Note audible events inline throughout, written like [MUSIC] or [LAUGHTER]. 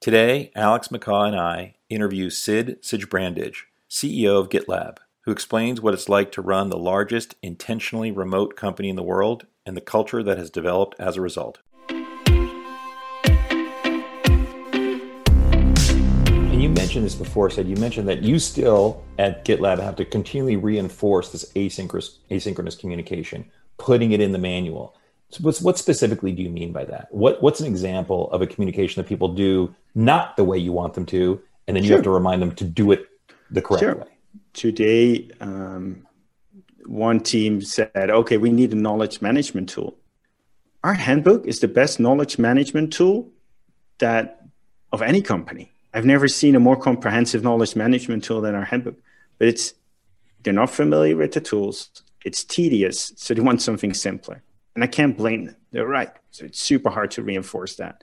Today, Alex MacCaw and I interview Sid Sijbrandij, CEO of GitLab, who explains what it's like to run the largest intentionally remote company in the world and the culture that has developed as a result. You mentioned this before, Sid. You mentioned that you still at GitLab have to continually reinforce this asynchronous, asynchronous communication, putting it in the manual. So what's, what specifically do you mean by that? What, what's an example of a communication that people do not the way you want them to, and then you have to remind them to do it the correct sure. way? Today, um, one team said, okay, we need a knowledge management tool. Our handbook is the best knowledge management tool that of any company. I've never seen a more comprehensive knowledge management tool than our handbook. But it's they're not familiar with the tools. It's tedious, so they want something simpler. And I can't blame them. They're right. So it's super hard to reinforce that.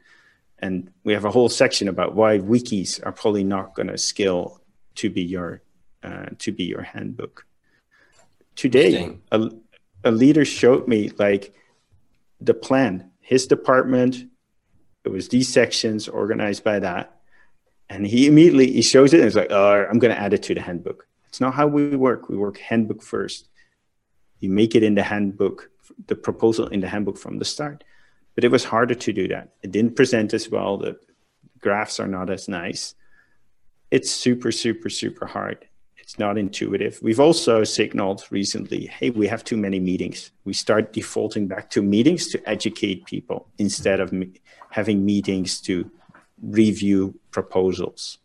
And we have a whole section about why wikis are probably not going to scale to be your uh, to be your handbook. Today, a, a leader showed me like the plan. His department, it was these sections organized by that, and he immediately he shows it and it's like, oh, I'm going to add it to the handbook. It's not how we work. We work handbook first. You make it in the handbook the proposal in the handbook from the start. But it was harder to do that. It didn't present as well. The graphs are not as nice. It's super, super, super hard. It's not intuitive. We've also signaled recently hey, we have too many meetings. We start defaulting back to meetings to educate people instead of me- having meetings to review proposals.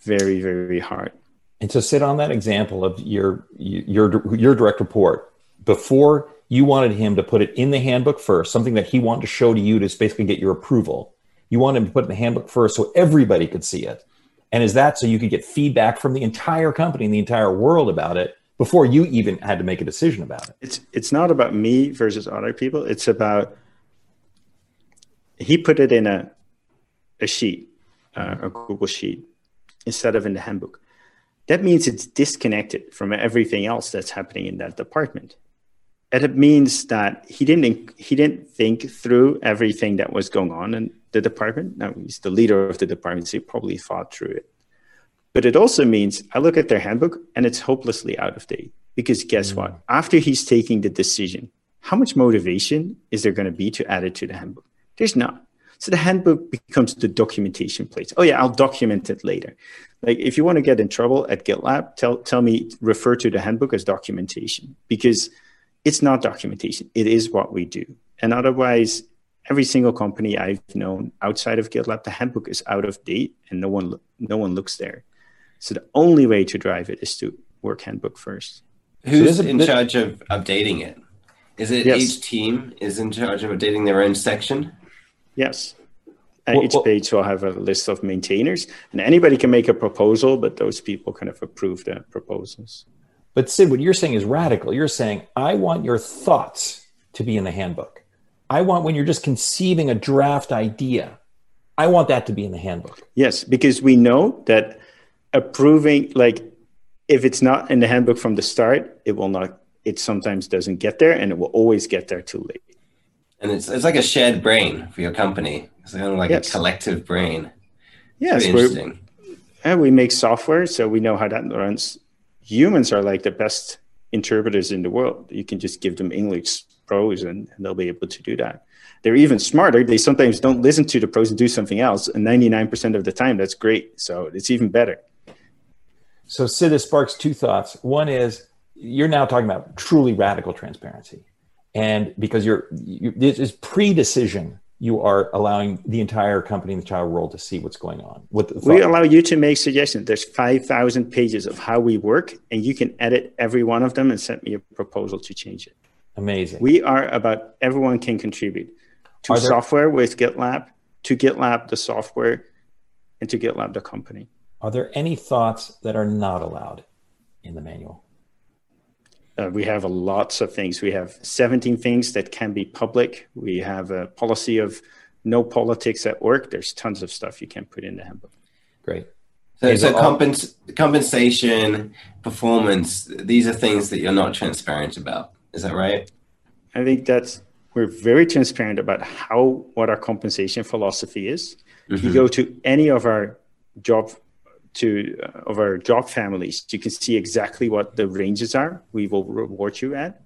Very, very hard. And to sit on that example of your your your direct report before you wanted him to put it in the handbook first, something that he wanted to show to you to basically get your approval. You wanted him to put in the handbook first so everybody could see it. And is that so you could get feedback from the entire company and the entire world about it before you even had to make a decision about it? It's it's not about me versus other people. It's about he put it in a a sheet, uh, a Google sheet, instead of in the handbook. That means it's disconnected from everything else that's happening in that department and it means that he didn't he didn't think through everything that was going on in the department. Now he's the leader of the department, so he probably thought through it. But it also means I look at their handbook and it's hopelessly out of date. Because guess mm. what? After he's taking the decision, how much motivation is there going to be to add it to the handbook? There's not. So the handbook becomes the documentation place. Oh yeah, I'll document it later. Like if you want to get in trouble at GitLab, tell tell me refer to the handbook as documentation because it's not documentation. It is what we do. And otherwise, every single company I've known outside of GitLab, the handbook is out of date and no one no one looks there. So the only way to drive it is to work handbook first. Who's so in bit... charge of updating it? Is it yes. each team is in charge of updating their own section? Yes. Uh, each page will have a list of maintainers, and anybody can make a proposal, but those people kind of approve the proposals. But Sid, what you're saying is radical. You're saying, I want your thoughts to be in the handbook. I want when you're just conceiving a draft idea, I want that to be in the handbook. Yes, because we know that approving, like, if it's not in the handbook from the start, it will not, it sometimes doesn't get there and it will always get there too late. And it's, it's like a shared brain for your company. It's kind of like yes. a collective brain. Yes, interesting. And we make software, so we know how that runs humans are like the best interpreters in the world. You can just give them English prose and, and, they'll be able to do that. They're even smarter. They sometimes don't listen to the prose and do something else. And 99% of the time, that's great. So it's even better. So, Sid, this sparks two thoughts. One is you're now talking about truly radical transparency. And because you're, you, this is pre decision you are allowing the entire company in the entire world to see what's going on. What we allow you to make suggestions. There's 5,000 pages of how we work, and you can edit every one of them and send me a proposal to change it. Amazing. We are about everyone can contribute to there, software with GitLab, to GitLab the software, and to GitLab the company. Are there any thoughts that are not allowed in the manual? Uh, we have lots of things. We have 17 things that can be public. We have a policy of no politics at work. There's tons of stuff you can put in the handbook. Great. So, so compens- compensation, performance, these are things that you're not transparent about. Is that right? I think that's we're very transparent about how what our compensation philosophy is. If you go to any of our job to uh, of our job families, you can see exactly what the ranges are. We will reward you at.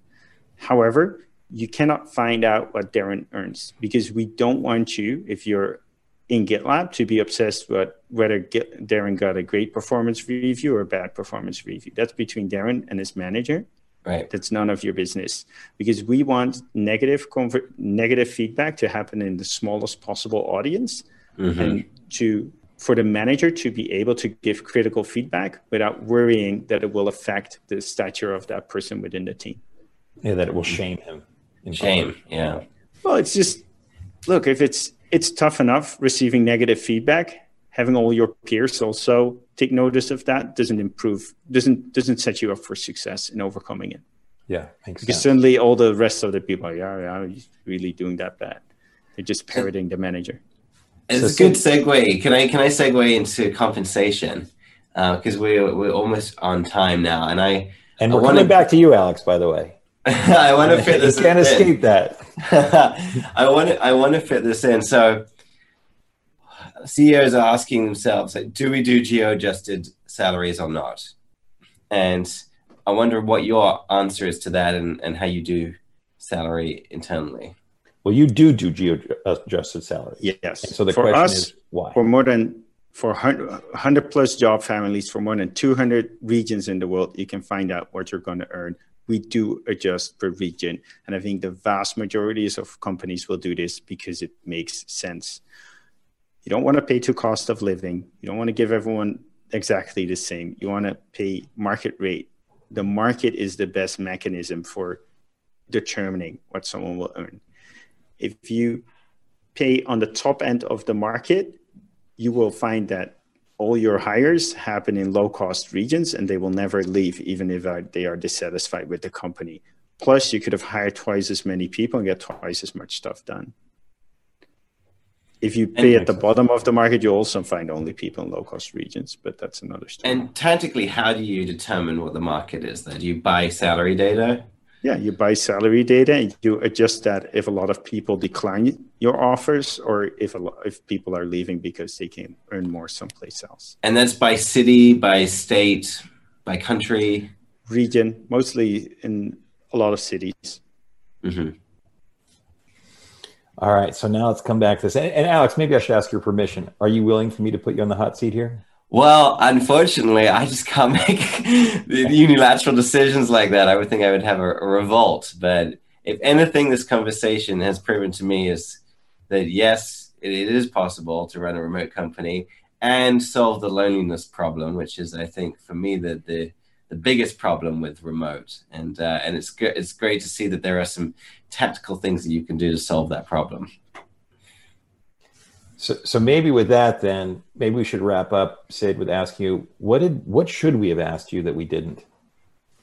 However, you cannot find out what Darren earns because we don't want you, if you're in GitLab, to be obsessed with whether Get, Darren got a great performance review or a bad performance review. That's between Darren and his manager. Right. That's none of your business because we want negative conver- negative feedback to happen in the smallest possible audience mm-hmm. and to for the manager to be able to give critical feedback without worrying that it will affect the stature of that person within the team. Yeah, that it will shame him. Shame, yeah. Well, it's just look if it's it's tough enough receiving negative feedback. Having all your peers also take notice of that doesn't improve doesn't doesn't set you up for success in overcoming it. Yeah, makes because sense. suddenly all the rest of the people are yeah, yeah, really doing that bad. They're just parroting the manager. It's so, a good segue. Can I can I segue into compensation? Because uh, we're we're almost on time now, and I and we're I coming back to you, Alex. By the way, [LAUGHS] I want to fit this. [LAUGHS] You can't escape in. that. [LAUGHS] I want to I want to fit this in. So CEOs are asking themselves, like, do we do geo-adjusted salaries or not? And I wonder what your answer is to that, and, and how you do salary internally. Well, you do do geo-adjusted uh, salary. Yes. And so the for question us, is why? For more than for 100 plus job families for more than 200 regions in the world, you can find out what you're going to earn. We do adjust per region. And I think the vast majorities of companies will do this because it makes sense. You don't want to pay to cost of living. You don't want to give everyone exactly the same. You want to pay market rate. The market is the best mechanism for determining what someone will earn if you pay on the top end of the market, you will find that all your hires happen in low cost regions and they will never leave, even if uh, they are dissatisfied with the company. Plus, you could have hired twice as many people and get twice as much stuff done. If you pay at the bottom of the market, you also find only people in low cost regions, but that's another story. And tactically, how do you determine what the market is? Then do you buy salary data? Yeah, you buy salary data and you adjust that if a lot of people decline your offers or if a lot, if people are leaving because they can earn more someplace else. And that's by city, by state, by country, region, mostly in a lot of cities. Mm-hmm. All right, so now let's come back to this. And, and Alex, maybe I should ask your permission. Are you willing for me to put you on the hot seat here? Well, unfortunately, I just can't [LAUGHS] make unilateral decisions like that. I would think I would have a, a, revolt. But if anything, this conversation has proven to me is that yes, it, it is possible to run a remote company and solve the loneliness problem, which is, I think, for me, the the, the biggest problem with remote. And uh, and it's good. It's great to see that there are some tactical things that you can do to solve that problem. So, so maybe with that, then maybe we should wrap up, Sid, with asking you what did what should we have asked you that we didn't?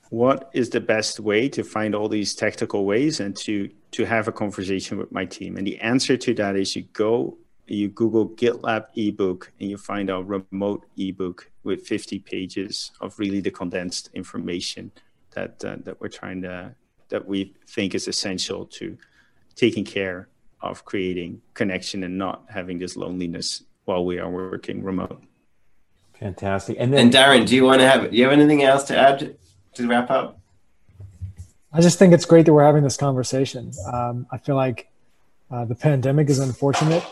What is the best way to find all these technical ways and to to have a conversation with my team? And the answer to that is you go, you Google GitLab ebook, and you find a remote ebook with 50 pages of really the condensed information that uh, that we're trying to that we think is essential to taking care of creating connection and not having this loneliness while we are working remote. Fantastic. And then, and Darren, do you want to have do you have anything else to add to wrap up? I just think it's great that we're having this conversation. Um, I feel like uh, the pandemic is unfortunate,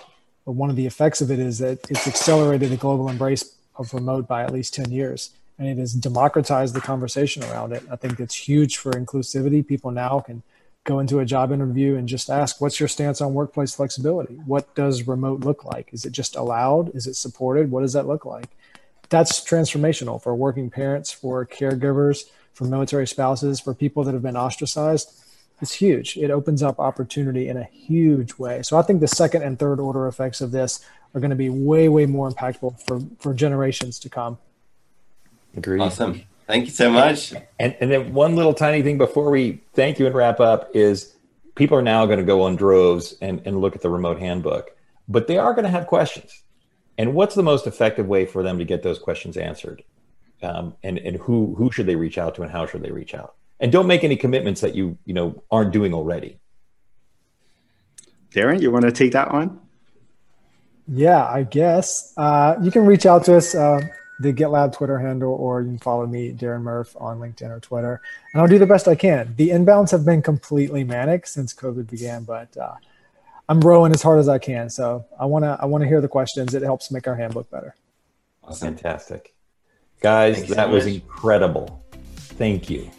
but one of the effects of it is that it's accelerated the global embrace of remote by at least 10 years. And it has democratized the conversation around it. I think it's huge for inclusivity. People now can go into a job interview and just ask, what's your stance on workplace flexibility? What does remote look like? Is it just allowed? Is it supported? What does that look like? That's transformational for working parents, for caregivers, for military spouses, for people that have been ostracized. It's huge. It opens up opportunity in a huge way. So I think the second and third order effects of this are going to be way, way more impactful for, for generations to come. Agreed. Awesome. Thank you so much. And and then one little tiny thing before we thank you and wrap up is people are now going to go on droves and, and look at the remote handbook, but they are going to have questions. And what's the most effective way for them to get those questions answered? Um, and and who who should they reach out to and how should they reach out? And don't make any commitments that you you know aren't doing already. Darren, you want to take that one? Yeah, I guess. Uh, you can reach out to us, uh, the GitLab Twitter handle, or you can follow me, Darren Murph, on LinkedIn or Twitter. And I'll do the best I can. The inbounds have been completely manic since COVID began, but uh, I'm rowing as hard as I can. So I want to I want to hear the questions. It helps make our handbook better. Awesome. Fantastic. Guys, Thanks that so was incredible. Thank you.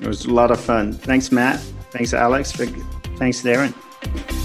It was a lot of fun. Thanks, Matt. Thanks, Alex. Thanks, Darren.